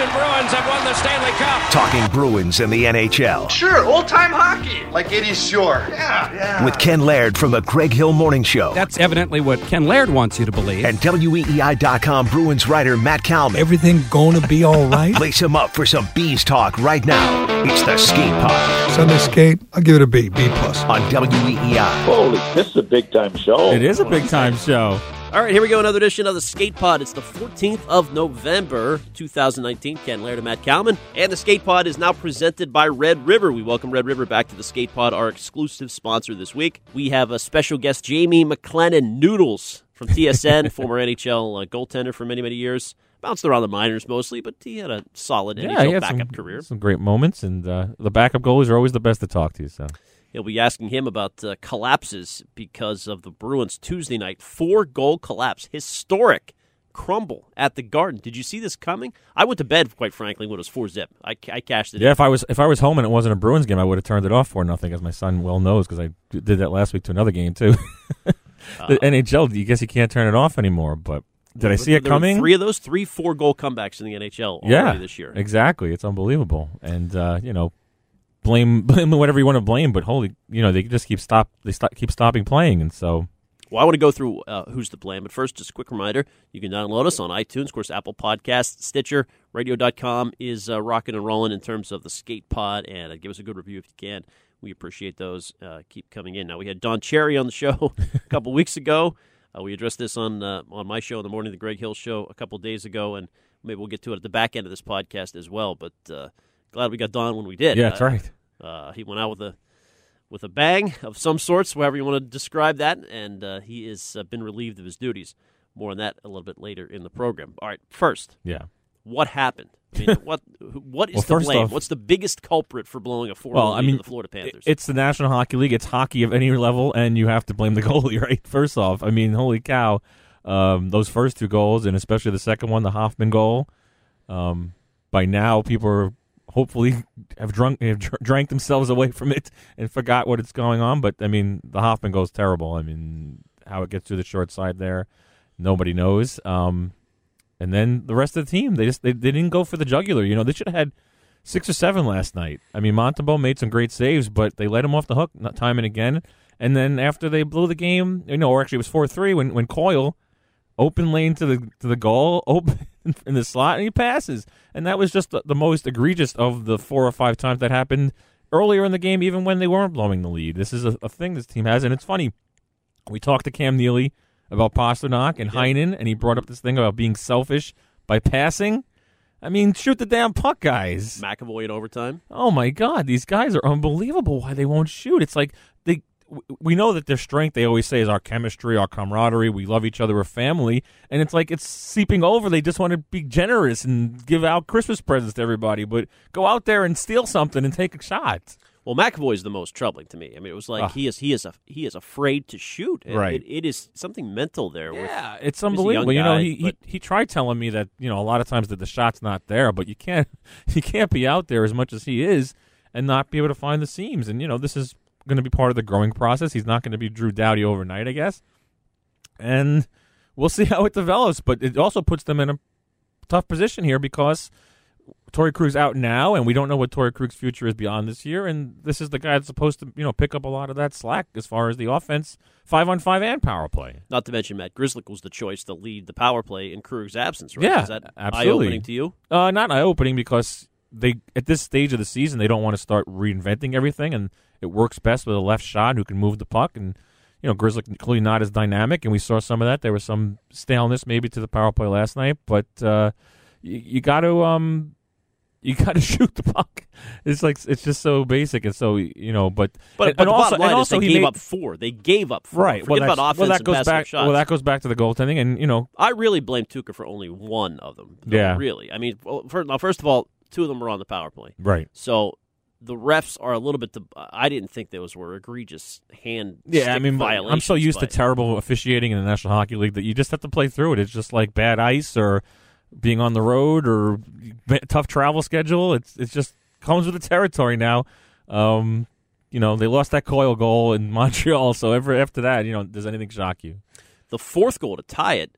Boston Bruins have won the Stanley Cup. Talking Bruins and the NHL. Sure, old time hockey. Like 80s shore. Yeah, yeah. With Ken Laird from the Greg Hill Morning Show. That's evidently what Ken Laird wants you to believe. And WEEI.com Bruins writer Matt Kalman. Everything gonna be all right? Lace him up for some bees talk right now. It's the Skate Pod Sunday skate, I'll give it a B, B plus. on WEEI. Holy, this is a big time show. It is a big time show. All right, here we go. Another edition of the Skate Pod. It's the 14th of November, 2019. Ken Laird and Matt Kalman. And the Skate Pod is now presented by Red River. We welcome Red River back to the Skate Pod, our exclusive sponsor this week. We have a special guest, Jamie McLennan Noodles from TSN, former NHL uh, goaltender for many, many years. Bounced around the minors mostly, but he had a solid Yeah, NHL backup some, career. some great moments, and uh, the backup goalies are always the best to talk to. So He'll be asking him about uh, collapses because of the Bruins Tuesday night four goal collapse, historic crumble at the Garden. Did you see this coming? I went to bed, quite frankly, when it was four zip. I, I cashed it. yeah, in. if I was if I was home and it wasn't a Bruins game, I would have turned it off for nothing, as my son well knows, because I did that last week to another game too. the NHL, you guess you can't turn it off anymore. But did I see it coming? Three of those, three four goal comebacks in the NHL already yeah, this year. exactly. It's unbelievable, and uh, you know, blame blame whatever you want to blame, but holy, you know, they just keep stop they stop keep stopping playing, and so Well, I want to go through uh, who's to blame, but first, just a quick reminder: you can download us on iTunes, of course, Apple Podcasts, Stitcher, Radio.com is uh, rocking and rolling in terms of the Skate Pod, and uh, give us a good review if you can. We appreciate those. Uh, keep coming in. Now we had Don Cherry on the show a couple weeks ago. Uh, we addressed this on uh, on my show in the morning, the Greg Hill Show, a couple days ago, and maybe we'll get to it at the back end of this podcast as well. But glad we got Don when we did. yeah, that's Uh, right. uh, he went out with a with a bang of some sorts, however you want to describe that, and uh, he has uh, been relieved of his duties. More on that a little bit later in the program. All right, first, Yeah. what happened? I mean, what what is Well, the blame? off- What's the biggest culprit for blowing a four Well, I mean, the Florida Panthers? It's the National Hockey League. It's hockey of any level, and you have to blame the goalie, right? First off, I mean, holy cow, um, those first two goals, and especially the second one, the Hoffman goal. Um, by now, people are hopefully have drunk, have drank themselves away from it and forgot what it's going on. But I mean, the Hoffman goal is terrible. I mean, how it gets through the short side there, nobody knows. Um, and then the rest of the team, they just they, they didn't go for the jugular. You know, they should have had six or seven last night. I mean, Montembeault made some great saves, but they let him off the hook time and again. And then after they blew the game, you know, or actually it was four three when when Coyle open lane to the to the goal, open in the slot, and he passes. And that was just the, the most egregious of the four or five times that happened earlier in the game, even when they weren't blowing the lead. This is a, a thing this team has, and it's funny. We talked to Cam Neely about Pastrnak and Heinen, and he brought up this thing about being selfish by passing. I mean, shoot the damn puck, guys. McAvoy in overtime. Oh my God, these guys are unbelievable. Why they won't shoot? It's like they. We know that their strength. They always say is our chemistry, our camaraderie. We love each other, we're family, and it's like it's seeping over. They just want to be generous and give out Christmas presents to everybody, but go out there and steal something and take a shot. Well, McAvoy is the most troubling to me. I mean, it was like Ah. he is he is a, he is afraid to shoot. It- Right. It, it is something mental there. with- Yeah, it's a young unbelievable. You know, guy, he, he he tried telling me that you know a lot of times that the shot's not there, but you can't you can't be out there as much as he is and not be able to find the seams. And you know, this is going to be part of the growing process. He's not going to be Drew Doughty overnight, I guess. And we'll see how it develops. But it also puts them in a tough position here because Torrey Krug's out now, and we don't know what Torrey Krug's future is beyond this year. And this is the guy that's supposed to, you know, pick up a lot of that slack as far as the offense, five on five and power play. Not to mention Matt Grzelcyk was the choice to lead the power play in Krug's absence. Right? Yeah, is that absolutely. eye-opening to you? Uh, not eye opening because they at this stage of the season they don't want to start reinventing everything, and it works best with a left shot who can move the puck. And you know, Grizzly clearly not as dynamic, and we saw some of that. There was some staleness maybe to the power play last night, but uh, you, you got to um, you got to shoot the puck. It's like it's just so basic and so you know. But But, and, but and also, and also they he gave made, up four. They gave up four. right. Forget well, about offense well, that goes back. shots. Well, that goes back to the goaltending, and you know, I really blame Tuukka for only one of them. though, Yeah. really. I mean, well, first, now first of all, two of them were on the power play, right. so the refs are a little bit. The, I didn't think those were egregious hand. Yeah, I mean. I'm so used to terrible officiating in the National Hockey League that you just have to play through it. It's just like bad ice or being on the road or tough travel schedule. It's it's just comes with the territory now. Um, you know, they lost that Coyle goal in Montreal, so ever after that, you know, does anything shock you? the fourth goal to tie it.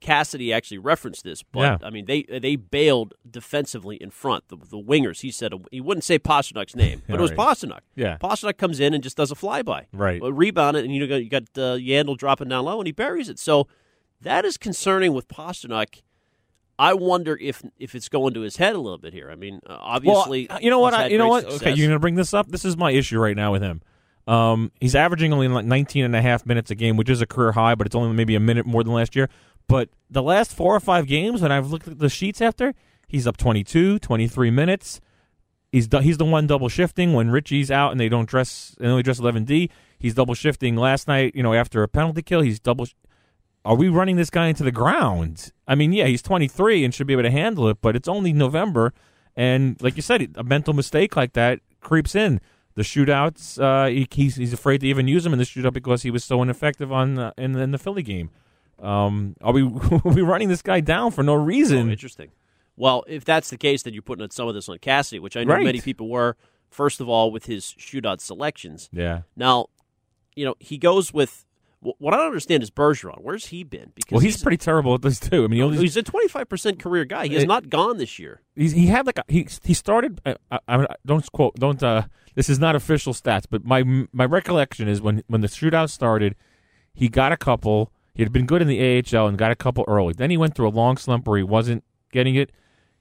Cassidy actually referenced this, but Yeah. I mean they they bailed defensively in front. The, the wingers, he said he wouldn't say Pastrnak's name, but it was Right. Pastrnak. Yeah. Pastrnak comes in and just does a flyby, Right. A rebound it, and you know you got uh, Yandle dropping down low, and he buries it. So that is concerning with Pastrnak. I wonder if if it's going to his head a little bit here. I mean, uh, obviously, well, you know what? I, you know what? Success. Okay, you're going to bring this up. This is my issue right now with him. Um, he's averaging only like 19 and a half minutes a game, which is a career high, but it's only maybe a minute more than last year. But the last four or five games, when I've looked at the sheets after, he's up 22, 23 minutes. He's he's the one double shifting when Ritchie's out and they don't dress and only dress 11D. He's double shifting last night. You know, after a penalty kill, he's double. Are we running this guy into the ground? I mean, yeah, he's 23 and should be able to handle it, but it's only November, and like you said, a mental mistake like that creeps in. The shootouts, uh, he, he's, he's afraid to even use him in the shootout because he was so ineffective on uh, in, in the Philly game. Um, are we are we running this guy down for no Oh, reason? interesting. Well, if that's the case, then you're putting some of this on Cassidy, which I know Right. many people were. First of all, with his shootout selections. yeah. Now, you know, he goes with what I don't understand is Bergeron. Where's he been? Because Well, he's, pretty terrible at this too. I mean, he only, he's a 25 percent career guy. He has It- not gone this year. he's, he had like a, he he started. Uh, I, I don't quote. Don't. Uh, this is not official stats, but my my recollection is when when the shootout started, he got a couple. He had been good in the AHL and got a couple early. Then he went through a long slump where he wasn't getting it.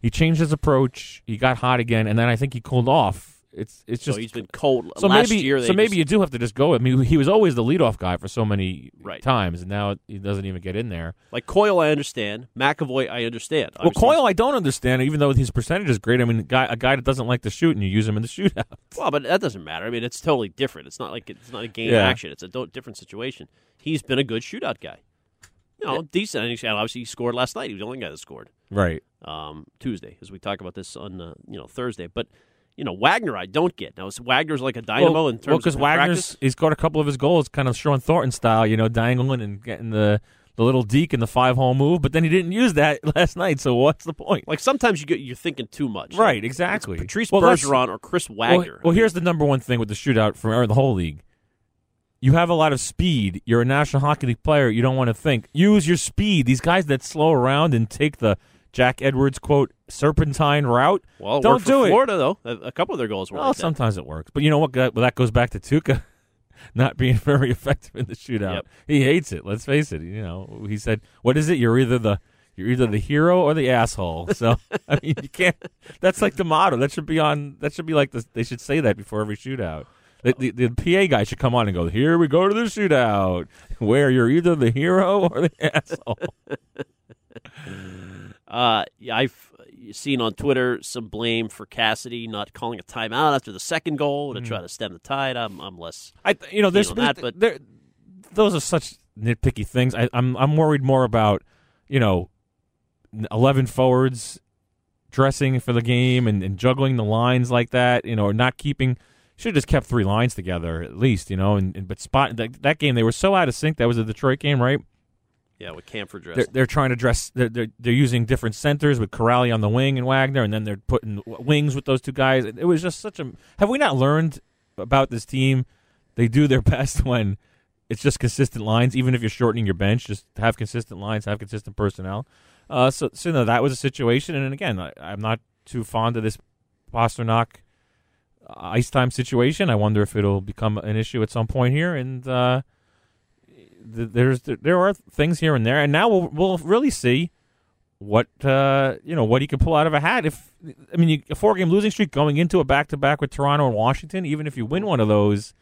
He changed his approach. He got hot again, and then I think he cooled off. It's it's just so he's been cold. so Last maybe year, so maybe just- you do have to just go. I mean, he was always the leadoff guy for so many Right. times, and now he doesn't even get in there. like Coyle. I understand McAvoy. I understand. Well, Obviously, Coyle, I don't understand, even though his percentage is great. I mean, a guy, a guy that doesn't like to shoot, and you use him in the shootout. Well, but that doesn't matter. I mean, it's totally different. It's not like it's not a game Yeah. action. It's a different situation. He's been a good shootout guy. You know, decent. And obviously, he scored last night. He was the only guy that scored. Right. um, Tuesday, as we talk about this on uh, you know Thursday. But you know Wagner, I don't get now. Is Wagner's like a dynamo in terms well because Wagner's practice? he's got a couple of his goals, kind of Shawn Thornton style, you know, dangling and getting the the little deke and the five hole move. But then he didn't use that last night. So what's the point? Like sometimes you get you're thinking too much. Right, Like, exactly. Patrice Well, Bergeron or Chris Wagner. well, here's the number one thing with the shootout from or the whole league. You have a lot of speed. You're a National Hockey League player. You don't want to think. Use your speed. These guys that slow around and take the Jack Edwards quote serpentine route. well, don't do it. Florida though. A, couple of their goals were Well, like sometimes it works, but you know what? Well, that goes back to Tuukka not being very effective in the shootout. Yep. He hates it. Let's face it. You know, he said, "What is it? You're either the you're either the hero or the asshole." So I mean, you can't. That's like the motto. That should be on. That should be like the, They should say that before every shootout. The, the, the PA guy should come on and go, "Here we go to the shootout, where you're either the hero or the asshole." Uh, I've seen on Twitter some blame for Cassidy not calling a timeout after the second goal to try to stem the tide. I'm, I'm less. I, you know, there's that, but- there, those are such nitpicky things. I, I'm I'm worried more about, you know, eleven forwards dressing for the game and, and juggling the lines like that. You know, or not keeping. Should have just kept three lines together at least. You know, and, and but spot that, that game they were so out of sync. That was a Detroit game, right? Yeah, with Kampfer dress. They're, they're trying to dress. They're, they're they're using different centers with Kuraly on the wing and Wagner, and then they're putting wings with those two guys. It was just such a. Have we not learned about this team? They do their best when it's just consistent lines, even if you're shortening your bench. Just have consistent lines, have consistent personnel. Uh, so so no, that was a situation, and again, I, I'm not too fond of this Pastrnak ice time situation. I wonder if it'll become an issue at some point here. And uh, there's there are things here and there, and now we'll we'll really see what uh, you know what he can pull out of a hat. If I mean, you, a four game losing streak going into a back to back with Toronto and Washington, even if you win one of those,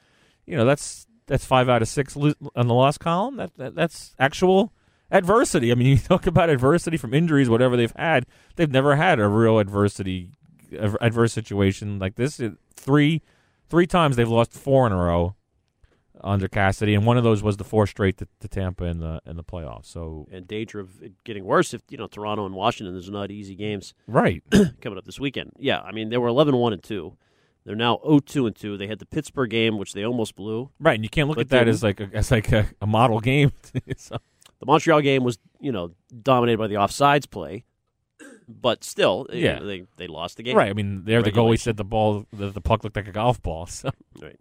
you know that's that's five out of six lo- on the loss column. That, that that's actual adversity. I mean, you talk about adversity from injuries, whatever they've had. They've never had a real adversity adverse situation like this. Three three times they've lost four in a row under Cassidy, and one of those was the four straight to, to Tampa in the in the playoffs. So and danger of it getting worse if you know Toronto and Washington. There's not easy games right coming up this weekend. Yeah, I mean they were 11-1 and two. They're now 0-2 and two. They had the Pittsburgh game, which they almost blew. Right, and you can't look at that as like a, as like a, a model game. so. The Montreal game was you know dominated by the offsides play, but still, yeah, you know, they they lost the game. Right. I mean, there the goalie said the ball, the, the puck looked like a golf ball. So. Right.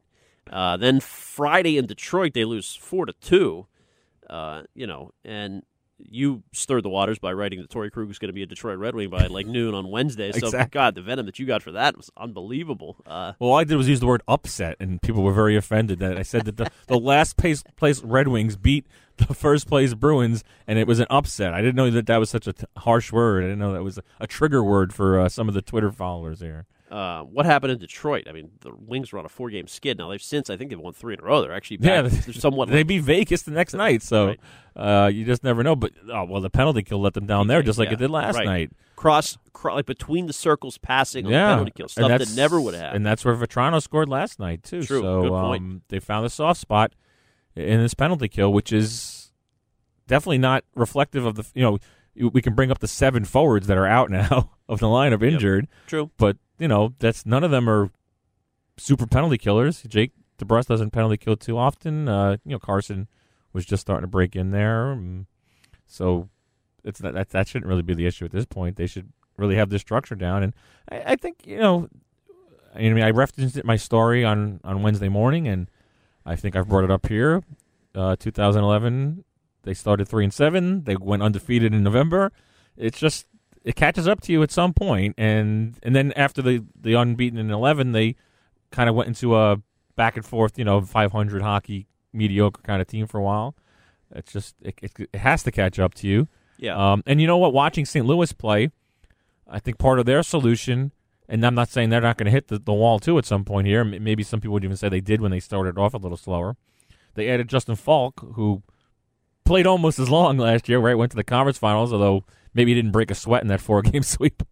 Uh, then Friday in Detroit, they lose four to two. Uh, you know, and you stirred the waters by writing that Torrey Krug is going to be a Detroit Red Wing by like noon on Wednesday. So, exactly. God, the venom that you got for that was unbelievable. Uh, well, all I did was use the word upset, and people were very offended that I said that the, the last place, place Red Wings beat the first place Bruins, and it was an upset. I didn't know that that was such a t- harsh word. I didn't know that was a, a trigger word for uh, some of the Twitter followers here. Uh, what happened in Detroit? I mean, the Wings were on a four-game skid. Now they've since I think they've won three in a row. They're actually back. yeah, they're somewhat. they beat Vegas the next night, so Right. uh, you just never know. But oh, well, the penalty kill let them down there, just like Yeah, it did last right. night. cross, cro- like between the circles, passing on yeah, the penalty kill stuff that never would have happened. And that's where Vatrano scored last night too. True. So Good point. Um, they found a soft spot in this penalty kill, which is definitely not reflective of the. You know, we can bring up the seven forwards that are out now of the lineup injured. True. but you know that's none of them are super penalty killers. Jake DeBrusk doesn't penalty kill too often. Uh, you know, Carson was just starting to break in there, um, so it's not, that that shouldn't really be the issue at this point. They should really have this structure down, and I, I think you know. I mean, I referenced it my story on on Wednesday morning, and I think I've brought it up here. Uh, 2011, they started three and seven. They went undefeated in November. It's just it catches up to you at some point, and and then after the the unbeaten in 11, they kind of went into a back and forth, you know, 500 hockey mediocre kind of team for a while. It's just it, it, it has to catch up to you. Yeah. Um, and you know what? Watching St. Louis play, I think part of their solution, and I'm not saying they're not going to hit the, the wall too at some point here. Maybe some people would even say they did when they started off a little slower. They added Justin Faulk, who played almost as long last year, right? Went to the conference finals, although maybe he didn't break a sweat in that four game sweep.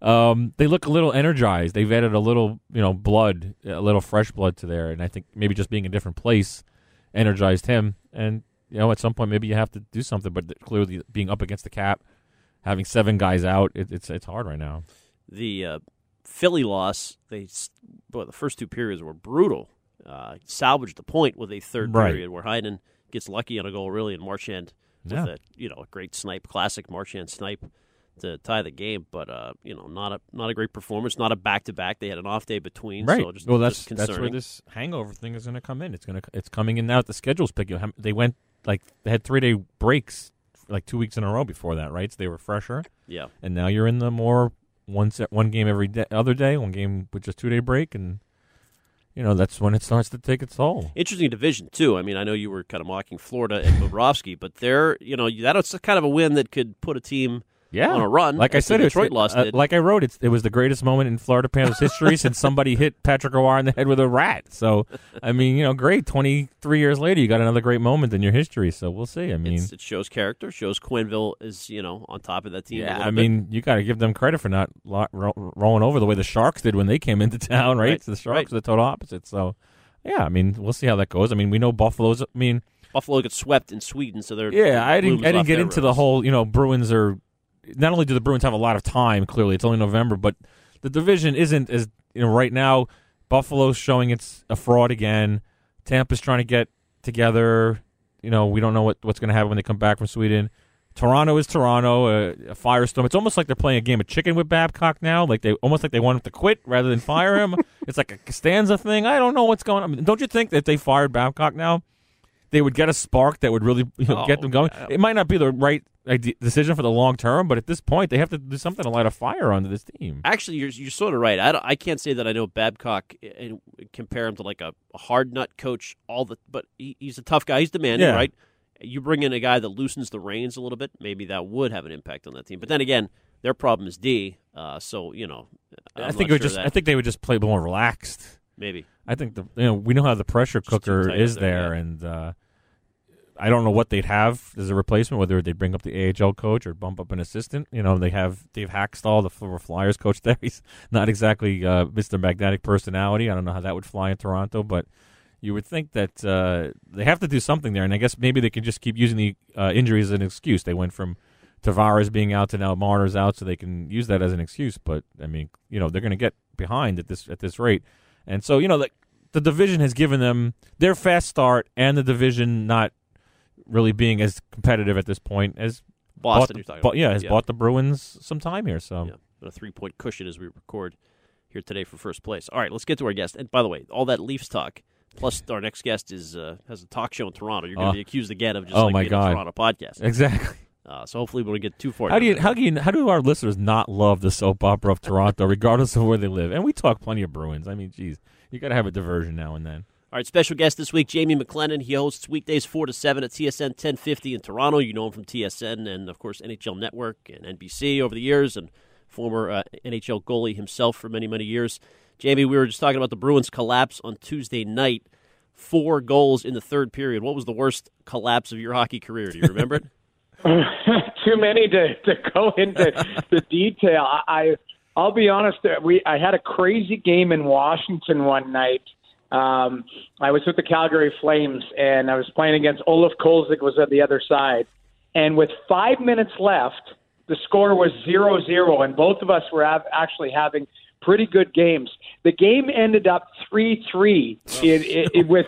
Um, they look a little energized. They've added a little, you know, blood, a little fresh blood to there, and I think maybe just being in a different place energized him. And you know, at some point, maybe you have to do something. But clearly, being up against the cap, having seven guys out, it, it's it's hard right now. the uh, Philly loss, they boy, the first two periods were brutal. Uh, salvaged the point with a third Right. period where Heinen gets lucky on a goal, really, and Marchand with a you know a great snipe, classic Marchand snipe to tie the game. But uh, you know, not a not a great performance, not a back to back. They had an off day between, Right. so just, well, that's just that's where this hangover thing is going to come in. It's going to it's coming in now. The schedule's picking. up. They went like they had three day breaks like two weeks in a row before that, right? So they were fresher. Yeah. And now you're in the more one set one game every day, other day, one game with just two day break, and you know that's when it starts to take its toll. Interesting division too. I mean, I know you were kind of mocking Florida and Bobrovsky, but they're you know that's kind of a win that could put a team Yeah, on a run. Like I said, Detroit lost uh, it. like I wrote, it's, it was the greatest moment in Florida Panthers history since somebody hit Patrick O'Wire in the head with a rat. So, I mean, you know, great. Twenty three years later, you got another great moment in your history. So we'll see. I mean, It's- it shows character. Shows Quenneville is you know on top of that team. yeah, I bit. mean, you got to give them credit for not lo- ro- rolling over the way the Sharks did when they came into town, right? Right, So the Sharks right. are the total opposite. So, yeah, I mean, we'll see how that goes. I mean, we know Buffalo's. I mean, Buffalo gets swept in Sweden, so they're yeah, I didn't. I didn't get into the whole. You know, Bruins are. Not only do the Bruins have a lot of time, clearly it's only November, but the division isn't as you know right now. Buffalo's showing it's a fraud again. Tampa's trying to get together. You know, we don't know what, what's going to happen when they come back from Sweden. Toronto is Toronto, a, a firestorm. It's almost like they're playing a game of chicken with Babcock now. Like they almost like they want him to quit rather than fire him. it's like a Costanza thing. I don't know what's going on. I mean, don't you think that they fired Babcock now? They would get a spark that would really you know, Oh, get them going. It might not be the right decision for the long term, but at this point, they have to do something to light a fire under this team. Actually, you're you're sort of right. I, I can't say that I know Babcock and compare him to like a, a hard nut coach. All the but he, he's a tough guy. He's demanding, Yeah. right? You bring in a guy that loosens the reins a little bit, maybe that would have an impact on that team. But then again, their problem is D. Uh, so you know, I'm I think not it would sure just. that- I think they would just play more relaxed. Maybe. I think the you know we know how the pressure Just cooker is there, there, yeah. and uh, I don't know what they'd have as a replacement. Whether they'd bring up the AHL coach or bump up an assistant. You know, they have Dave Hakstol, the former Flyers coach. There, he's not exactly uh, Mr. Magnetic personality. I don't know how that would fly in Toronto, but you would think that uh, they have to do something there. And I guess maybe they can just keep using the uh, injuries as an excuse. They went from Tavares being out to now Marner's out, so they can use that as an excuse. But I mean, you know, they're going to get behind at this at this rate, and so you know, like the division has given them their fast start, and the division not really being as competitive at this point as Boston, bought the- you're talking bought- about. yeah, has Yeah. bought the Bruins some time here. So Yeah, a three point cushion as we record here today for first place. All right, let's get to our guest. And by the way, all that Leafs talk. Plus, our next guest is uh, has a talk show in Toronto. You're going to be accused again of just Oh, like my being God. a Toronto podcast. exactly. Uh, so hopefully, we don't get too far. How do you how do you how do our listeners not love the soap opera of Toronto, regardless of where they live? And we talk plenty of Bruins. I mean, geez, you got to have a diversion now and then. All right, special guest this week, Jamie McLennan. He hosts weekdays 4 to 7 at TSN 1050 in Toronto. You know him from TSN and, of course, NHL Network and NBC over the years, and former uh, NHL goalie himself for many, many years. Jamie, we were just talking about the Bruins' collapse on Tuesday night. Four goals in the third period. What was the worst collapse of your hockey career? Do you remember it? Too many to, to go into the detail. I, I'll be honest. uh, We I had a crazy game in Washington one night. Um, I was with the Calgary Flames and I was playing against Olaf Kolzig was at the other side. And with five minutes left, the score was zero zero, and both of us were av- actually having pretty good games. The game ended up three three. It, it, it with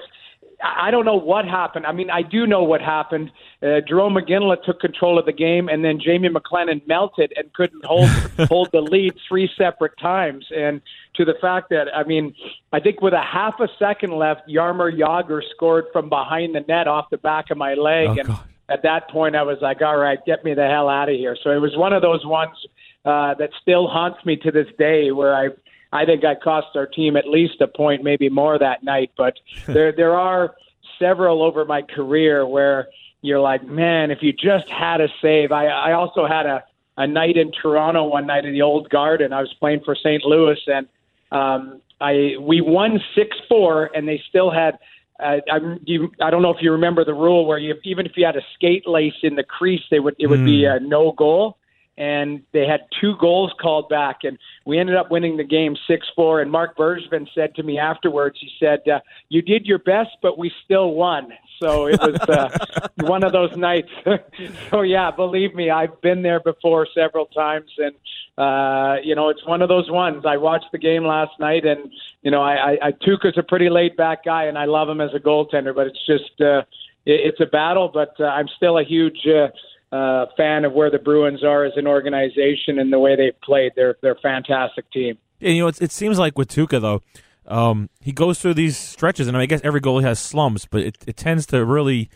I don't know what happened. I mean, I do know what happened. Uh, Jarome Iginla took control of the game, and then Jamie McLennan melted and couldn't hold hold the lead three separate times. And to the fact that, I mean, I think with a half a second left, Jaromir Jagr scored from behind the net off the back of my leg, Oh, and God. at that point, I was like, "All right, get me the hell out of here." So it was one of those ones uh, that still haunts me to this day, where I I think I cost our team at least a point, maybe more that night. But there there are several over my career where you're like, man, if you just had a save. I I also had a a night in Toronto one night in the old Garden. I was playing for St. Louis and um, I we won six four, and they still had. Uh, I, you, I don't know if you remember the rule where you, even if you had a skate lace in the crease, they would it would be a no goal. And they had two goals called back, and we ended up winning the game six four. And Marc Bergevin said to me afterwards, he said, uh, "You did your best, but we still won." So it was uh, one of those nights. so yeah, believe me, I've been there before several times, and uh, you know it's one of those ones. I watched the game last night, and you know I, I, I Tuukka's a pretty laid back guy, and I love him as a goaltender. But it's just uh, it, it's a battle. But uh, I'm still a huge. Uh, uh, fan of where the Bruins are as an organization and the way they've played. They're they're a fantastic team. Yeah, you know, it's, it seems like with Tuukka though, um, he goes through these stretches, and I guess every goalie has slumps, but it, it tends to really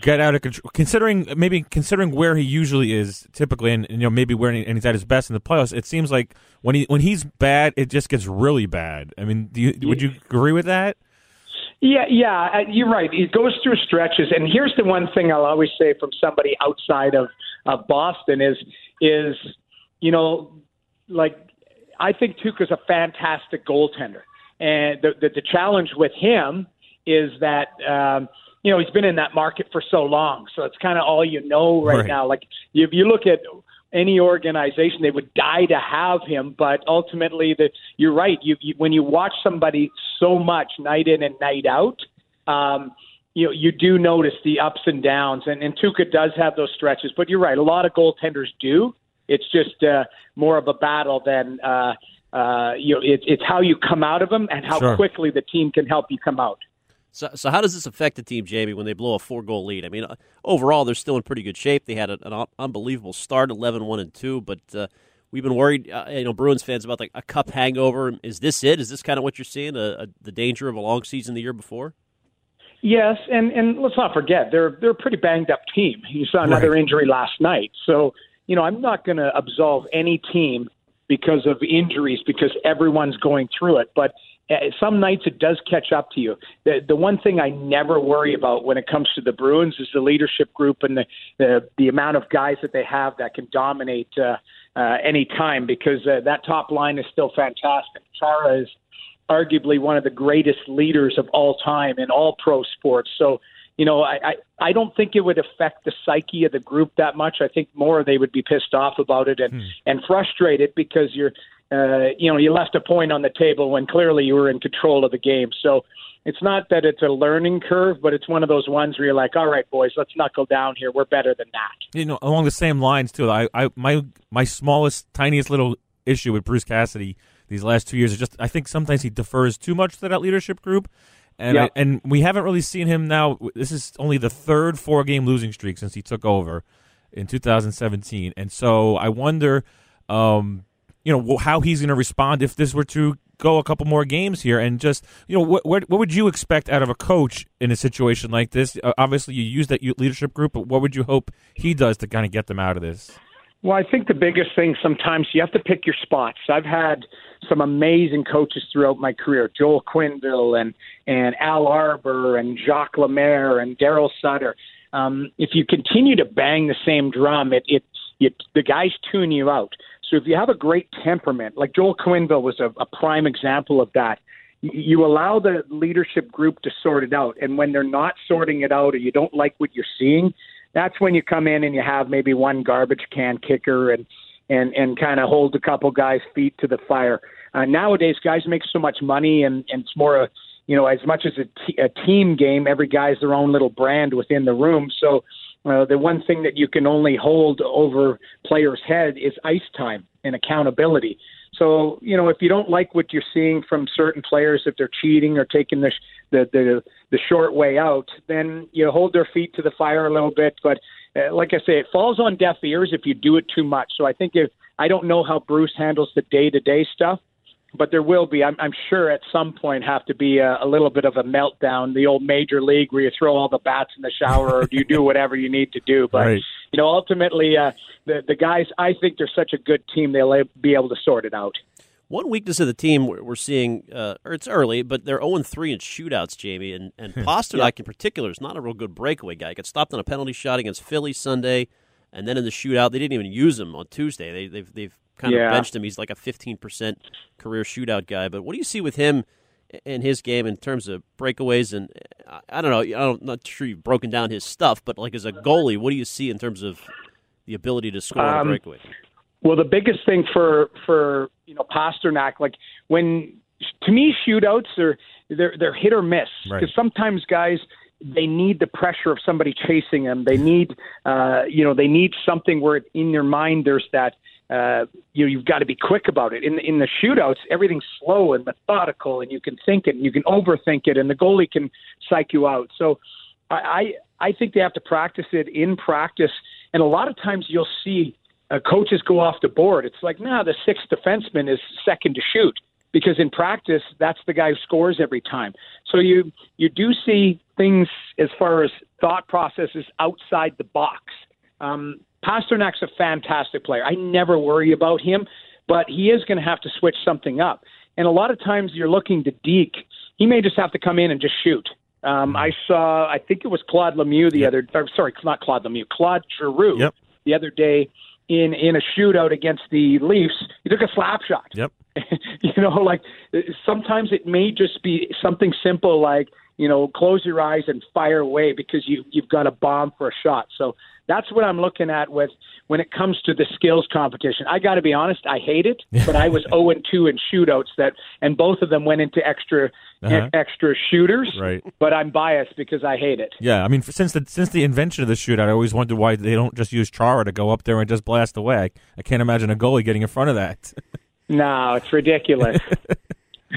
get out of control. Considering maybe considering where he usually is typically, and, and, you know maybe where he, and he's at his best in the playoffs, it seems like when he when he's bad, it just gets really bad. I mean, do you, would you agree with that? Yeah, yeah, uh, you're right. It goes through stretches, and here's the one thing I'll always say from somebody outside of of Boston is is you know like I think Tuukka's a fantastic goaltender, and the the, the challenge with him is that. Um, you know, he's been in that market for so long, so it's kind of all you know right, Right. now. Like, if you look at any organization, they would die to have him. But ultimately, the, you're right. You, you when you watch somebody so much night in and night out, um, you you do notice the ups and downs. And, and Tuukka does have those stretches. But you're right. A lot of goaltenders do. It's just uh, more of a battle than uh, uh, you know. It, it's how you come out of them and how Sure. quickly the team can help you come out. So, so how does this affect the team, Jamie, when they blow a four goal lead? I mean, uh, overall, they're still in pretty good shape. They had an, un- unbelievable start, 11 1 and 2, but uh, we've been worried, uh, you know, Bruins fans, about like a cup hangover. Is this it? Is this kind of what you're seeing, uh, uh, the danger of a long season the year before? Yes, and and let's not forget they're they're a pretty banged up team. You saw another Right. injury last night, so you know I'm not going to absolve any team because of injuries because everyone's going through it. But some nights it does catch up to you. The the one thing I never worry about when it comes to the Bruins is the leadership group and the the, the amount of guys that they have that can dominate uh, uh, any time because uh, that top line is still fantastic. Chara is arguably one of the greatest leaders of all time in all pro sports. So, you know, I, I, I don't think it would affect the psyche of the group that much. I think more they would be pissed off about it and, and frustrated because you're, uh, you know, you left a point on the table when clearly you were in control of the game. So it's not that it's a learning curve, but it's one of those ones where you're like, all right, boys, let's knuckle down here. We're better than that. you know, along the same lines too. I, I my my smallest, tiniest little issue with Bruce Cassidy these last two years is just I think sometimes he defers too much to that leadership group, and Yeah. I, and we haven't really seen him now. This is only the third four game losing streak since he took over in 2017, and so I wonder, um, you know, how he's going to respond if this were to go a couple more games here and just you know what what, what would you expect out of a coach in a situation like this uh, obviously you use that leadership group but what would you hope he does to kind of get them out of this Well, I think the biggest thing sometimes you have to pick your spots. I've had some amazing coaches throughout my career, Joel Quenneville and and Al Arbour and Jacques Lemaire and Darryl Sutter. Um, if you continue to bang the same drum, it it, it the guys tune you out. So if you have a great temperament, like Joel Quenneville was a, a prime example of that, you allow the leadership group to sort it out. And when they're not sorting it out or you don't like what you're seeing, that's when you come in and you have maybe one garbage can kicker and and and kind of hold a couple guys' feet to the fire. Uh, nowadays, guys make so much money, and and it's more a you know as much as a, t- a team game. Every guy's their own little brand within the room. So uh, the one thing that you can only hold over players' head is ice time and accountability. So you know if you don't like what you're seeing from certain players, if they're cheating or taking the the the, the short way out, then you hold their feet to the fire a little bit. But uh, like I say, it falls on deaf ears if you do it too much. So I think if I don't know how Bruce handles the day to day stuff, but there will be. I'm, I'm sure at some point have to be a, a little bit of a meltdown, the old major league where you throw all the bats in the shower or you do whatever you need to do. But Right. you know, ultimately, uh, the the guys, I think they're such a good team, they'll be able to sort it out. One weakness of the team we're seeing, uh, or it's early, but they're 0 3 in shootouts, Jamie. And, and Pastrnak in particular is not a real good breakaway guy. He got stopped on a penalty shot against Philly Sunday, and then in the shootout, they didn't even use him on Tuesday. They, they've, they've kind Yeah. of benched him. He's like a 15% career shootout guy. But what do you see with him in his game in terms of breakaways? And I, don't know, I don't, I'm not sure you've broken down his stuff, but like as a goalie, what do you see in terms of the ability to score on a Um, breakaway? Well, the biggest thing for for you know Pastrnak, like when to me shootouts are they're they're hit or miss Right. because sometimes guys they need the pressure of somebody chasing them. They need uh, you know they need something where in their mind there's that uh, you know you've got to be quick about it. In in the shootouts, everything's slow and methodical, and you can think it, and you can overthink it, and the goalie can psych you out. So I I I think they have to practice it in practice, and a lot of times you'll see uh, coaches go off the board. It's like, nah, the sixth defenseman is second to shoot because in practice that's the guy who scores every time. So you you do see things as far as thought processes outside the box. Um, Pastrnak's a fantastic player. I never worry about him, but he is going to have to switch something up. And a lot of times you're looking to Deke. He may just have to come in and just shoot. Um, I saw, I think it was Claude Lemieux the other, or sorry, not Claude Lemieux, Claude Giroux Yep. the other day in in a shootout against the Leafs. He took a slap shot. Yep. you know, like sometimes it may just be something simple like you know close your eyes and fire away because you you've got a bomb for a shot. So that's what I'm looking at with when it comes to the skills competition. I got to be honest, I hate it, but I was 0 and 2 in shootouts that, and both of them went into extra Uh-huh. extra shooters. Right. But I'm biased because I hate it. Yeah, I mean, since the since the invention of the shootout, I always wondered why they don't just use Chara to go up there and just blast away. I, I can't imagine a goalie getting in front of that. No, it's ridiculous.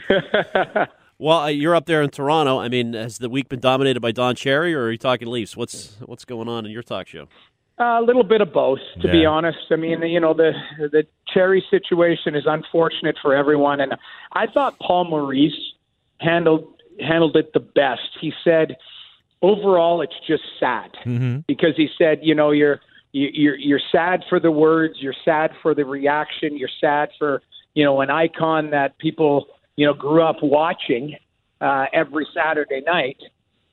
Well, uh, you're up there in Toronto. I mean, has the week been dominated by Don Cherry, or are you talking Leafs? What's what's going on in your talk show? A little bit of both, to be honest. I mean, you know, the the Cherry situation is unfortunate for everyone, and I thought Paul Maurice handled handled it the best. He said, overall, it's just sad mm-hmm. because he said, you know, you're you're you're sad for the words, you're sad for the reaction, you're sad for you know an icon that people you know grew up watching uh, every Saturday night,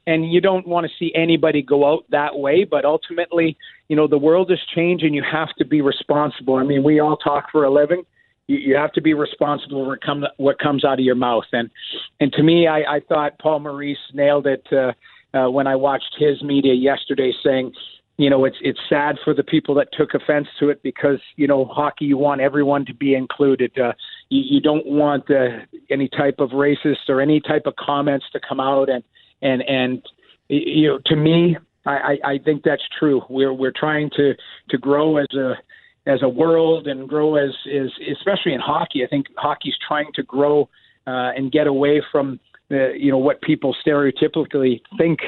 and you don't want to see anybody go out that way. But ultimately, you know, the world is changing. you have to be responsible. I mean, we all talk for a living. You, you have to be responsible for come, what comes out of your mouth. And and to me, I, I thought Paul Maurice nailed it uh, uh, when I watched his media yesterday, saying, you know, it's it's sad for the people that took offense to it because you know hockey. You want everyone to be included. Uh, you, you don't want uh, any type of racist or any type of comments to come out and and and you know to me I, I think that's true. We're we're trying to to grow as a as a world and grow as is especially in hockey. I think hockey's trying to grow uh, and get away from the you know what people stereotypically think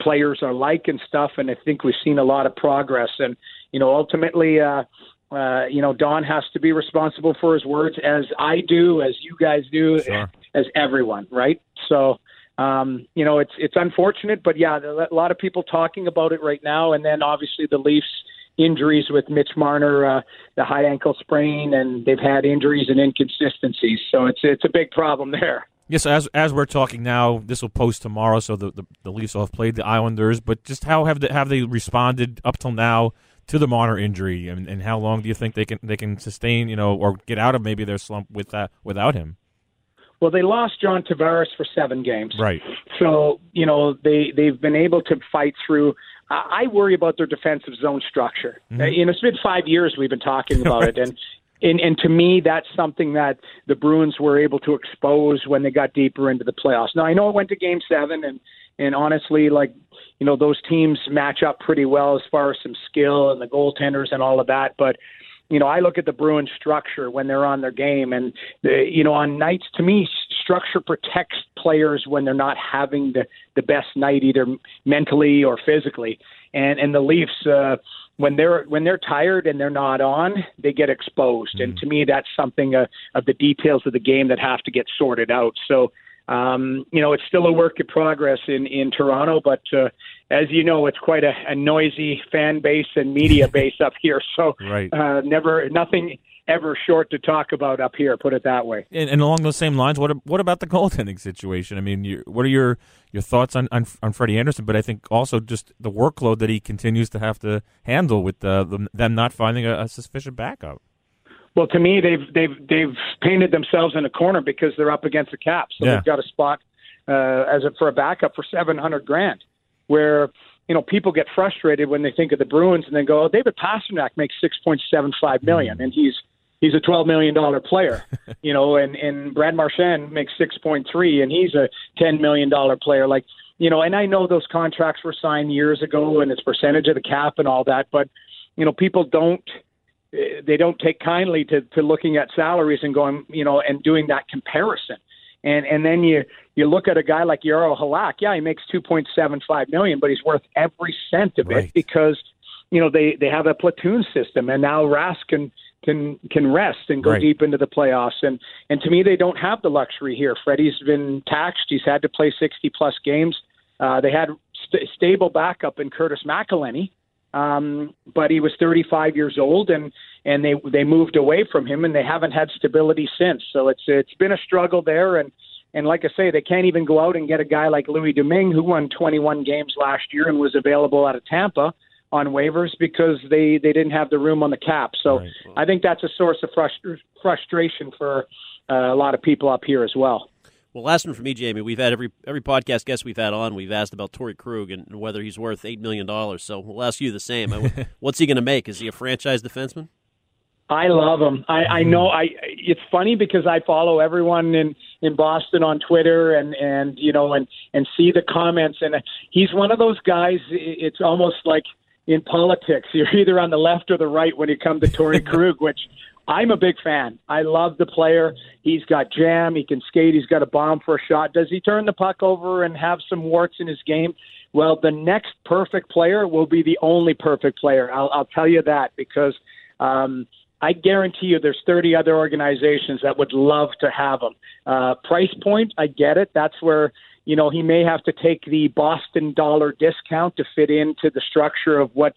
players are like and stuff. And I think we've seen a lot of progress. And you know ultimately. Uh, uh, you know, Don has to be responsible for his words, as I do, as you guys do, sure. as everyone, right? So, um, you know, it's it's unfortunate, but yeah, a lot of people talking about it right now. And then obviously the Leafs injuries with Mitch Marner, uh, the high ankle sprain, and they've had injuries and inconsistencies. So it's it's a big problem there. Yes, as as we're talking now, this will post tomorrow, so the, the, the Leafs will have played the Islanders. But just how have they, have they responded up till now to the Marner injury, and, and how long do you think they can they can sustain, you know, or get out of maybe their slump with that without him? Well, they lost John Tavares for seven games. Right. So you know they they've been able to fight through. I worry about their defensive zone structure. Mm-hmm. Uh, you know, it's been five years we've been talking about right. it, and and and to me that's something that the Bruins were able to expose when they got deeper into the playoffs. Now I know it went to Game Seven, and and honestly, like you know, those teams match up pretty well as far as some skill and the goaltenders and all of that, but you know, I look at the Bruins structure when they're on their game, and the, you know, on nights to me, structure protects players when they're not having the the best night, either mentally or physically. And and the Leafs, uh, when they're when they're tired and they're not on, they get exposed. Mm. And to me, that's something uh, of the details of the game that have to get sorted out. So um, you know, it's still a work in progress in, in Toronto, but uh, as you know, it's quite a, a noisy fan base and media base up here. So right. uh, never, nothing ever short to talk about up here. Put it that way. And, and along those same lines, what what about the goaltending situation? I mean, you, what are your your thoughts on, on on Freddie Andersen? But I think also just the workload that he continues to have to handle with uh, the, them not finding a, a sufficient backup. Well, to me, they've they've they've painted themselves in a corner because they're up against the cap, so Yeah. they've got a spot uh, as a, for a backup for seven hundred grand. Where you know people get frustrated when they think of the Bruins and they go, oh, David Pastrnak makes six point seven five million, and he's he's a twelve million dollar player, you know, and and Brad Marchand makes six point three, and he's a ten million dollar player. Like you know, and I know those contracts were signed years ago, and it's percentage of the cap and all that, but you know, people don't they don't take kindly to, to looking at salaries and going, you know, and doing that comparison. And and then you you look at a guy like Jaro Halak. Yeah, he makes two point seven five million, but he's worth every cent of Right. it because you know they they have a platoon system, and now Rask can can can rest and go Right. deep into the playoffs. And and to me, they don't have the luxury here. Freddie's been taxed; he's had to play sixty plus games. Uh, they had st- stable backup in Curtis McElhinney, um, but he was 35 years old, and and they they moved away from him, and they haven't had stability since. So it's it's been a struggle there, and and like I say, they can't even go out and get a guy like Louis Domingue, who won 21 games last year and was available out of Tampa on waivers because they they didn't have the room on the cap. So Right. I think that's a source of frustr- frustration for uh, a lot of people up here as well. Well, last one for me, Jamie. We've had every every podcast guest we've had on. We've asked about Torrey Krug and whether he's worth eight million dollars. So we'll ask you the same. What's he going to make? Is he a franchise defenseman? I love him. I, I know. I. It's funny because I follow everyone in in Boston on Twitter and and you know and and see the comments and he's one of those guys. It's almost like in politics, you're either on the left or the right when you come to Torrey Krug, which I'm a big fan. I love the player. He's got jam. He can skate. He's got a bomb for a shot. Does he turn the puck over and have some warts in his game? Well, the next perfect player will be the only perfect player. I'll, I'll tell you that because um, I guarantee you there's 30 other organizations that would love to have him. Uh, price point, I get it. That's where you know, he may have to take the Boston dollar discount to fit into the structure of what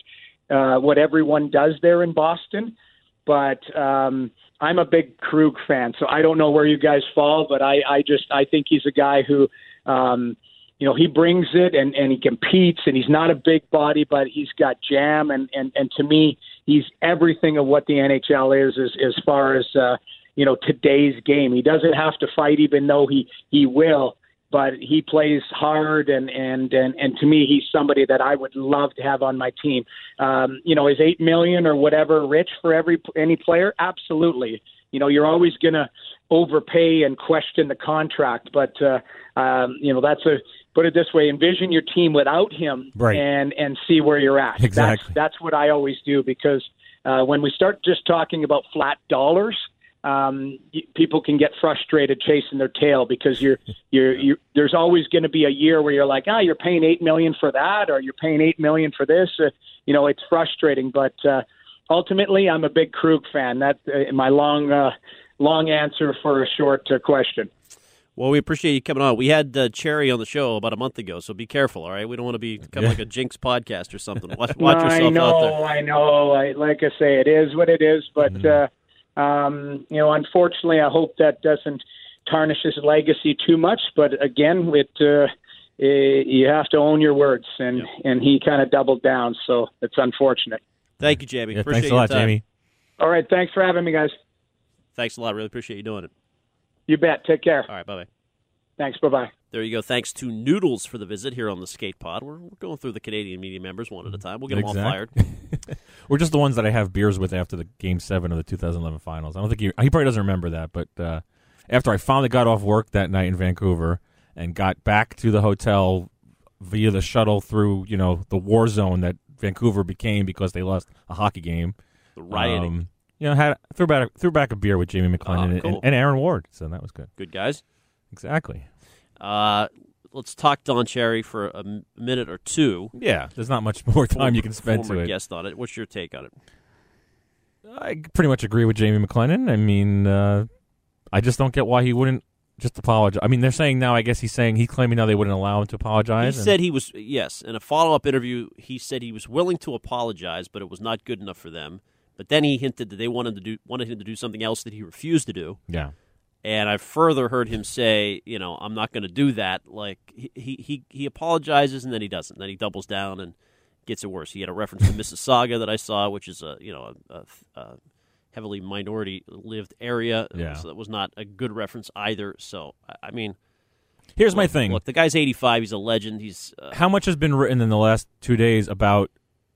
uh, what everyone does there in Boston. But um, I'm a big Krug fan, so I don't know where you guys fall, but I, I just I think he's a guy who, um, you know, he brings it and and he competes, and he's not a big body, but he's got jam, and and and to me, he's everything of what the NHL is as as far as uh, you know today's game. He doesn't have to fight, even though he he will but he plays hard and and and and to me he's somebody that I would love to have on my team. Um, you know, is eight million or whatever rich for every any player? Absolutely. You know, you're always going to overpay and question the contract, but uh, um, you know that's a put it this way: envision your team without him, right. and and see where you're at. Exactly. That's, that's what I always do because uh, when we start just talking about flat dollars um, people can get frustrated chasing their tail because you're you're, you're there's always going to be a year where you're like ah you're paying eight million for that or you're paying eight million for this uh, you know it's frustrating but uh, ultimately I'm a big Krug fan That's uh, my long uh, long answer for a short uh, question. Well, we appreciate you coming on. We had uh, Cherry on the show about a month ago, so be careful, all right? We don't want to be become like a Jinx podcast or something. Watch, watch no, yourself I know, out there. I know. I, like I say, it is what it is, but. Mm-hmm. Uh, um, you know, unfortunately, I hope that doesn't tarnish his legacy too much. But again, it uh, you have to own your words, and Yeah. and he kind of doubled down, so it's unfortunate. Thank you, Jamie. Yeah, appreciate thanks a lot, time. Jamie. All right, thanks for having me, guys. Thanks a lot. Really appreciate you doing it. You bet. Take care. All right, bye bye. Thanks. Bye bye. There you go. Thanks to Noodles for the visit here on the Skate Pod. We're, we're going through the Canadian media members one at a time. We'll get them all fired. We're just the ones that I have beers with after the Game Seven of the 2011 Finals. I don't think he he probably doesn't remember that, but uh, after I finally got off work that night in Vancouver and got back to the hotel via the shuttle through you know the war zone that Vancouver became because they lost a hockey game. The rioting. Um, you know, had threw back threw back a beer with Jamie McLennan Ah, cool. and, and Aaron Ward, so that was good. Good guys. Exactly. Uh, let's talk Don Cherry for a m- minute or two. Yeah, there's not much more time you can spend Former to it. guest on it. What's your take on it? I pretty much agree with Jamie McLennan. I mean, uh, I just don't get why he wouldn't just apologize. I mean, they're saying now. I guess he's saying he's claiming now they wouldn't allow him to He apologize. and- said he was yes. In a follow up interview, he said he was willing to apologize, but it was not good enough for them. But then he hinted that they wanted to do wanted him to do something else that he refused to do. yeah, And I further heard him say, you know, I'm not going to do that. Like he, he he apologizes and then he doesn't. Then he doubles down and gets it worse. He had a reference to Mississauga that I saw, which is a you know a, a, a heavily minority lived area. Yeah. so that was not a good reference either. So I- mean, here's my thing. Look, the guy's 85. He's a legend. He's uh, How much has been written in the last two days about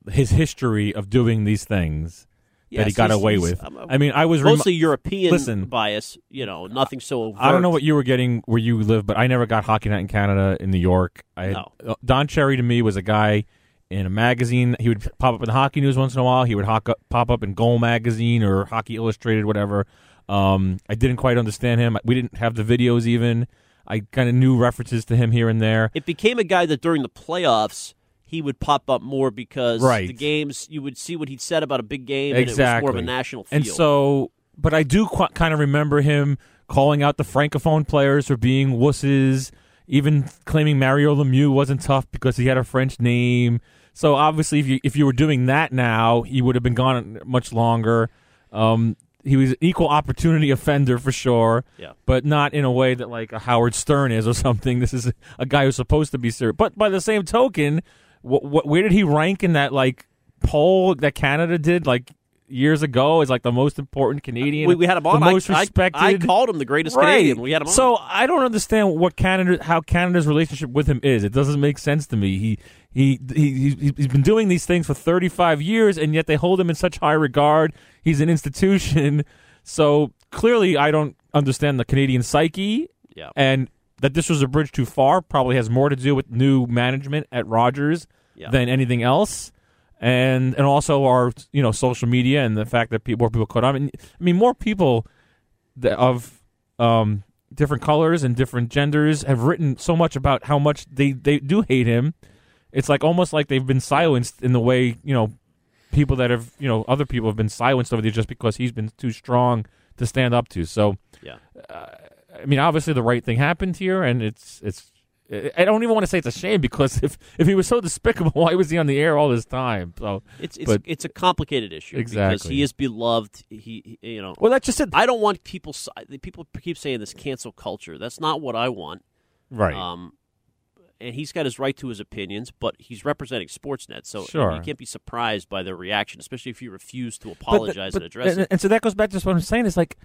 his history of doing these things that he got away with? I'm- I'm mean, I was rem- mostly European Listen, bias. You know, nothing so. Overt. I don't know what you were getting where you live, but I never got Hockey Night in Canada in New York. I No. uh, Don Cherry to me was a guy in a magazine. He would pop up in the Hockey News once in a while. He would up, pop up in Goal Magazine or Hockey Illustrated, whatever. Um, I didn't quite understand him. We didn't have the videos even. I kind of knew references to him here and there. It became a guy that during the playoffs he would pop up more because Right. the games you would see what he'd said about a big game and exactly. it was more of a national feel. And so, but I do qu- kind of remember him calling out the francophone players for being wusses, even claiming Mario Lemieux wasn't tough because he had a French name. So obviously, if you if you were doing that now, he would have been gone much longer. Um, he was an equal opportunity offender for sure, Yeah. but not in a way that like a Howard Stern is or something. This is a, a guy who's supposed to be serious. But by the same token, what, what where did he rank in that like poll that Canada did like years ago as like the most important Canadian? we, we had him the on. I- most I, respected. I, called him the greatest Right. Canadian. We had him on. So I don't understand what Canada, how Canada's relationship with him is. It doesn't make sense to me. He he he he's- he's been doing these things for 35 years, and yet they hold him in such high regard. He's an institution. So clearly, I don't understand the Canadian psyche. Yeah. And that this was a bridge too far probably has more to do with new management at Rogers Yeah. than anything else. And and also our you know social media and the fact that people more people caught on. I mean, I mean more people that of um, different colors and different genders have written so much about how much they, they do hate him. It's like almost like they've been silenced in the way you know people that have you know other people have been silenced over there just because he's been too strong to stand up to. So yeah. I mean, obviously the right thing happened here, and it's it's I don't even want to say it's a shame because if if he was so despicable, why was he on the air all this time? So It's it's but, it's a complicated issue because Exactly. he is beloved. He, he you know. well, that's just it. I don't want people. People keep saying this cancel culture. That's not what I want. Right. Um, and he's got his right to his opinions, but he's representing Sportsnet, so Sure. you can't be surprised by their reaction, especially if you refuse to But apologize but- and address and, it. and so that goes back to what I'm saying. Is like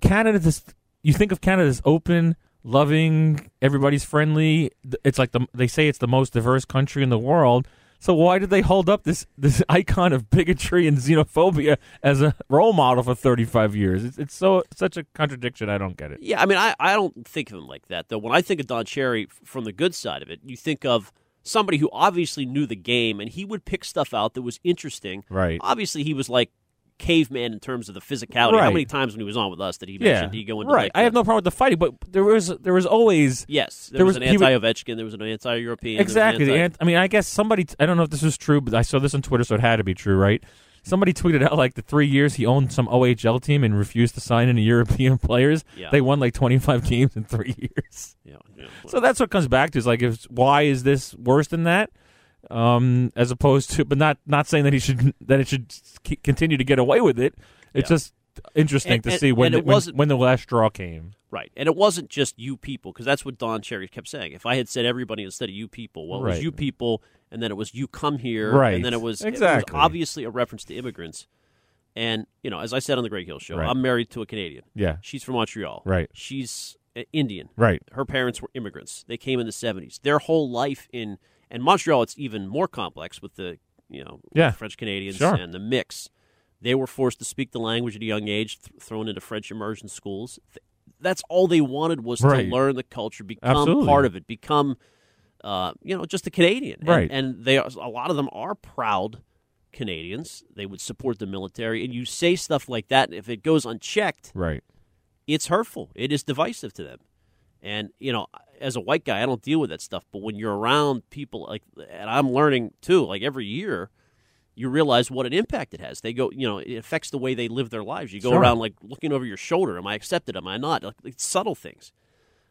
Canada. This you think of Canada as open, loving, everybody's friendly. It's like the they say it's the most diverse country in the world. So why did they hold up this this icon of bigotry and xenophobia as a role model for 35 years? It's, it's so such a contradiction. I don't get it. Yeah, I mean, I, I don't think of him like that, though. When I think of Don Cherry from the good side of it, you think of somebody who obviously knew the game, and he would pick stuff out that was interesting. Right. Obviously, he was like caveman in terms of the physicality. How many times when he was on with us did he Yeah, he go into right. like I have no problem with the fighting, but there was there was always Yes, there, There was, was- an anti-Ovechkin. There was an anti-European. there an Exactly. Anti- ant- I mean, I guess somebody. I don't know if this is true, but I saw this on Twitter, so it had to be true, right? Somebody tweeted out like the three years he owned some OHL team and refused to sign any European players. Yeah. They won like twenty five games in three years. Yeah, yeah. So that's what comes back to is like, if, why is this worse than that? Um, as opposed to, but not not saying that he should that it should continue to get away with it. It's Yeah. just interesting And- to and- see when the, when, when the last straw came. Right. And it wasn't just you people, because that's what Don Cherry kept saying. If I had said everybody instead of you people, well, it was you people, and then it was you come here, Right. and then it was, it was Exactly. obviously a reference to immigrants. And, you know, as I said on the Greg Hill show, Right. I'm married to a Canadian. Yeah. She's from Montreal. Right. She's uh, Indian. Right. Her parents were immigrants. They came in the 70s. Their whole life in, and Montreal, it's even more complex with the, you know, Yeah. French Canadians Sure. and the mix. They were forced to speak the language at a young age, th- thrown into French immersion schools. Th- That's all they wanted was Right. to learn the culture, become Absolutely. part of it, become, uh, you know, just a Canadian. And- Right. And, they are, a lot of them are proud Canadians. They would support the military, and you say stuff like that. And if it goes unchecked, Right. it's hurtful. It is divisive to them. And you know, as a white guy, I don't deal with that stuff. But when you're around people like, and I'm learning too, like every year, you realize what an impact it has. They go, you know, it affects the way they live their lives. You go Sure. around like looking over your shoulder. Am I accepted? Am I not? Like, it's subtle things.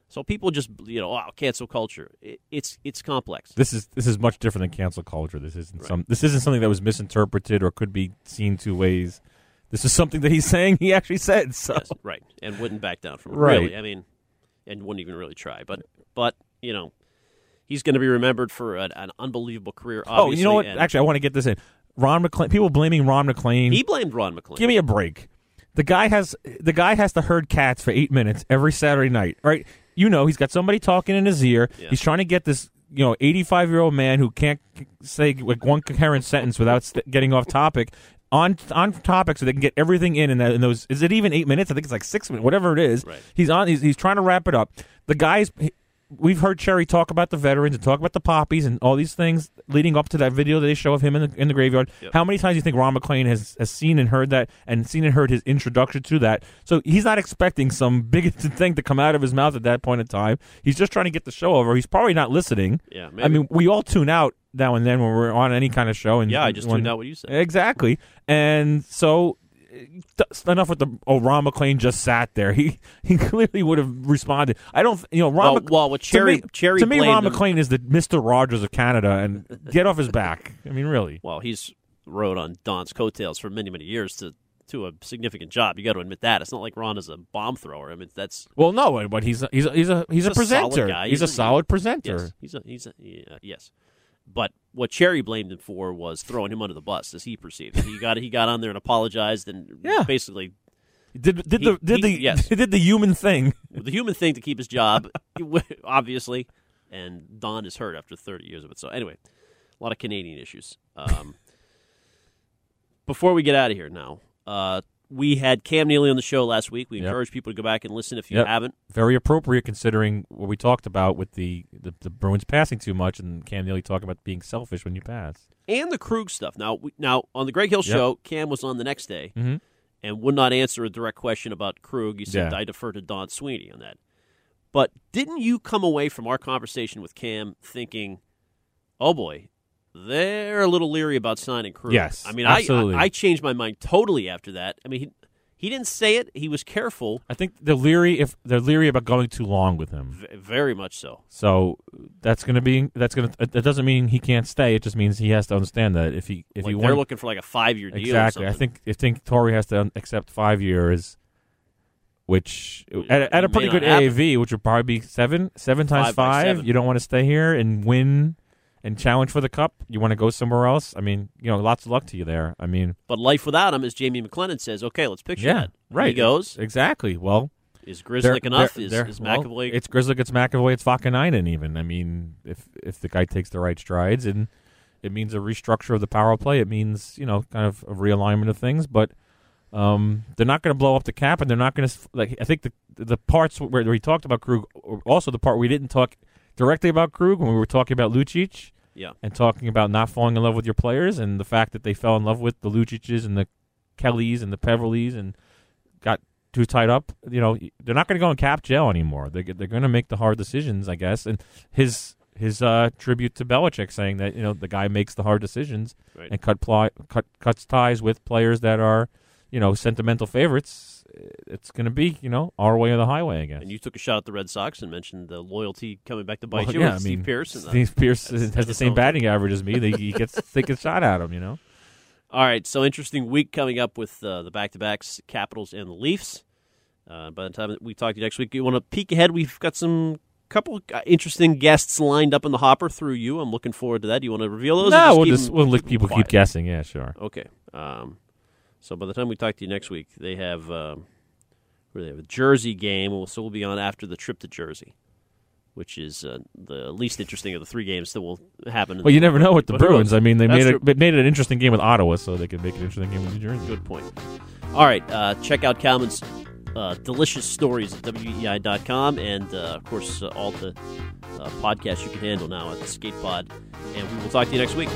So people just, you know, oh, cancel culture. It, it's it's complex. This is this is much different than cancel culture. This isn't some. This isn't something that was misinterpreted or could be seen two ways. This is something that he's saying he actually said. So Yes, right, and wouldn't back down from it. Right. Really, I mean, and wouldn't even really try. But but you know, he's going to be remembered for an, an unbelievable career. oh, you know what? and Actually, I want to get this in. Ron MacLean. People blaming Ron MacLean. he blamed Ron MacLean. Give me a break. The guy has the guy has to herd cats for eight minutes every Saturday night, right? You know, he's got somebody talking in his ear. Yeah. He's trying to get this, you know, eighty-five year old man who can't say like one coherent sentence without st- getting off topic on on topic, so they can get everything in. In, that, in those, is it even eight minutes? I think it's like six minutes, whatever it is. Right. He's on. He's, he's trying to wrap it up. The guy's. We've heard Cherry talk about the veterans and talk about the poppies and all these things leading up to that video that they show of him in the, in the graveyard. Yep. How many times do you think Ron MacLean has, has seen and heard that and seen and heard his introduction to that? So he's not expecting some bigoted thing to come out of his mouth at that point in time. He's just trying to get the show over. He's probably not listening. Yeah, I mean, we all tune out now and then when we're on any kind of show. And Yeah, I just when- tuned out what you said. Exactly. And so enough with the oh Ron MacLean just sat there. He he clearly would have responded. I don't you know Ron Well- Mc- well, with to Cherry- me, Cherry to me Ron him. MacLean is the Mr. Rogers of Canada and get off his back. I mean really. well, he's rode on Don's coattails for many many years to to a significant job. You got to admit that. It's not like Ron is a bomb thrower. I mean, that's Well, no, but he's a, he's a, he's a he's, a He's a solid presenter. He's, He's a a- solid presenter. yes, he's a he's a yeah, yes. But what Cherry blamed him for was throwing him under the bus, as he perceived. it. He got he got on there and apologized, and Yeah. basically Did did He- the did he- the yes. did the human thing. the human thing to keep his job, obviously. And Don is hurt after 30 years of it. So anyway, a lot of Canadian issues. Um, before we get out of here now, uh, we had Cam Neely on the show last week. We Yep. encourage people to go back and listen if you Yep. haven't. Very appropriate considering what we talked about with the, the, the Bruins passing too much and Cam Neely talking about being selfish when you pass. and the Krug stuff. Now, we, now on the Greg Hill Yep. show, Cam was on the next day Mhm. and would not answer a direct question about Krug. He said Yeah. I defer to Don Sweeney on that. But didn't you come away from our conversation with Cam thinking, "Oh boy, they're a little leery about signing Krug"? Yes, I mean, absolutely. I, I I changed my mind totally after that. I mean, he, He didn't say it. He was careful. I think they're leery if they're leery about going too long with him. V- very much so. So that's going to be that's going to uh, that doesn't mean he can't stay. It just means he has to understand that if he if like he they're looking for like a five year deal. exactly. I think I think Torrey has to accept five years, which at, at a pretty good happen. AAV, which would probably be seven seven times Five five. seven. You don't want to stay here and win and challenge for the cup. You want to go somewhere else. I mean, you know, lots of luck to you there. I mean, But life without him, as Jamie McLennan says, okay, let's picture yeah, that. right. He goes. exactly. Well, Is they're- enough? they're- is they're- is well, McAvoy? it's Grzelcyk, it's McAvoy, it's Vaakanainen even. I mean, if if the guy takes the right strides and it means a restructure of the power play, it means, you know, kind of a realignment of things, but um, they're not going to blow up the cap and they're not going to like I think the the parts where, we talked about Krug also the part we didn't talk directly about Krug when we were talking about Lucic yeah. and talking about not falling in love with your players and the fact that they fell in love with the Lucic's and the Kellys and the Peverleys and got too tied up. You know, they're not going to go in cap jail anymore. They they're going to make the hard decisions, I guess. And his his uh, tribute to Belichick saying that you know the guy makes the hard decisions Right. and cut pli- cut cuts ties with players that are you know sentimental favorites. It's going to be you know our way or the highway, I guess. And you took a shot at the Red Sox and mentioned the loyalty coming back to bite Well, you. yeah, I Steve mean, Pearce. and, uh, Steve Pearce has the same batting average as me. They, he gets a shot at him, you know. All right, so interesting week coming up with uh, the back-to-backs, Capitals and the Leafs. Uh, by the time we talk to you next week, you want to peek ahead? We've got some couple uh, interesting guests lined up in the hopper through you. I'm looking forward to that. Do you want to reveal those? No, just we'll just we'll let people them keep guessing. Yeah, sure. Okay. Um, so by the time we talk to you next week, they have um, where they have a Jersey game, so we'll be on after the trip to Jersey, which is uh, the least interesting of the three games that will happen. in Well, you never know with the Bruins. I mean, they That's made true. it, made it an interesting game with Ottawa, so they could make it an interesting game with New Jersey. Good point. All right, uh, check out Kalman's uh, delicious stories at weei.com, and uh, of course, uh, all the uh, podcasts you can handle now at the Skate Pod. And we will talk to you next week.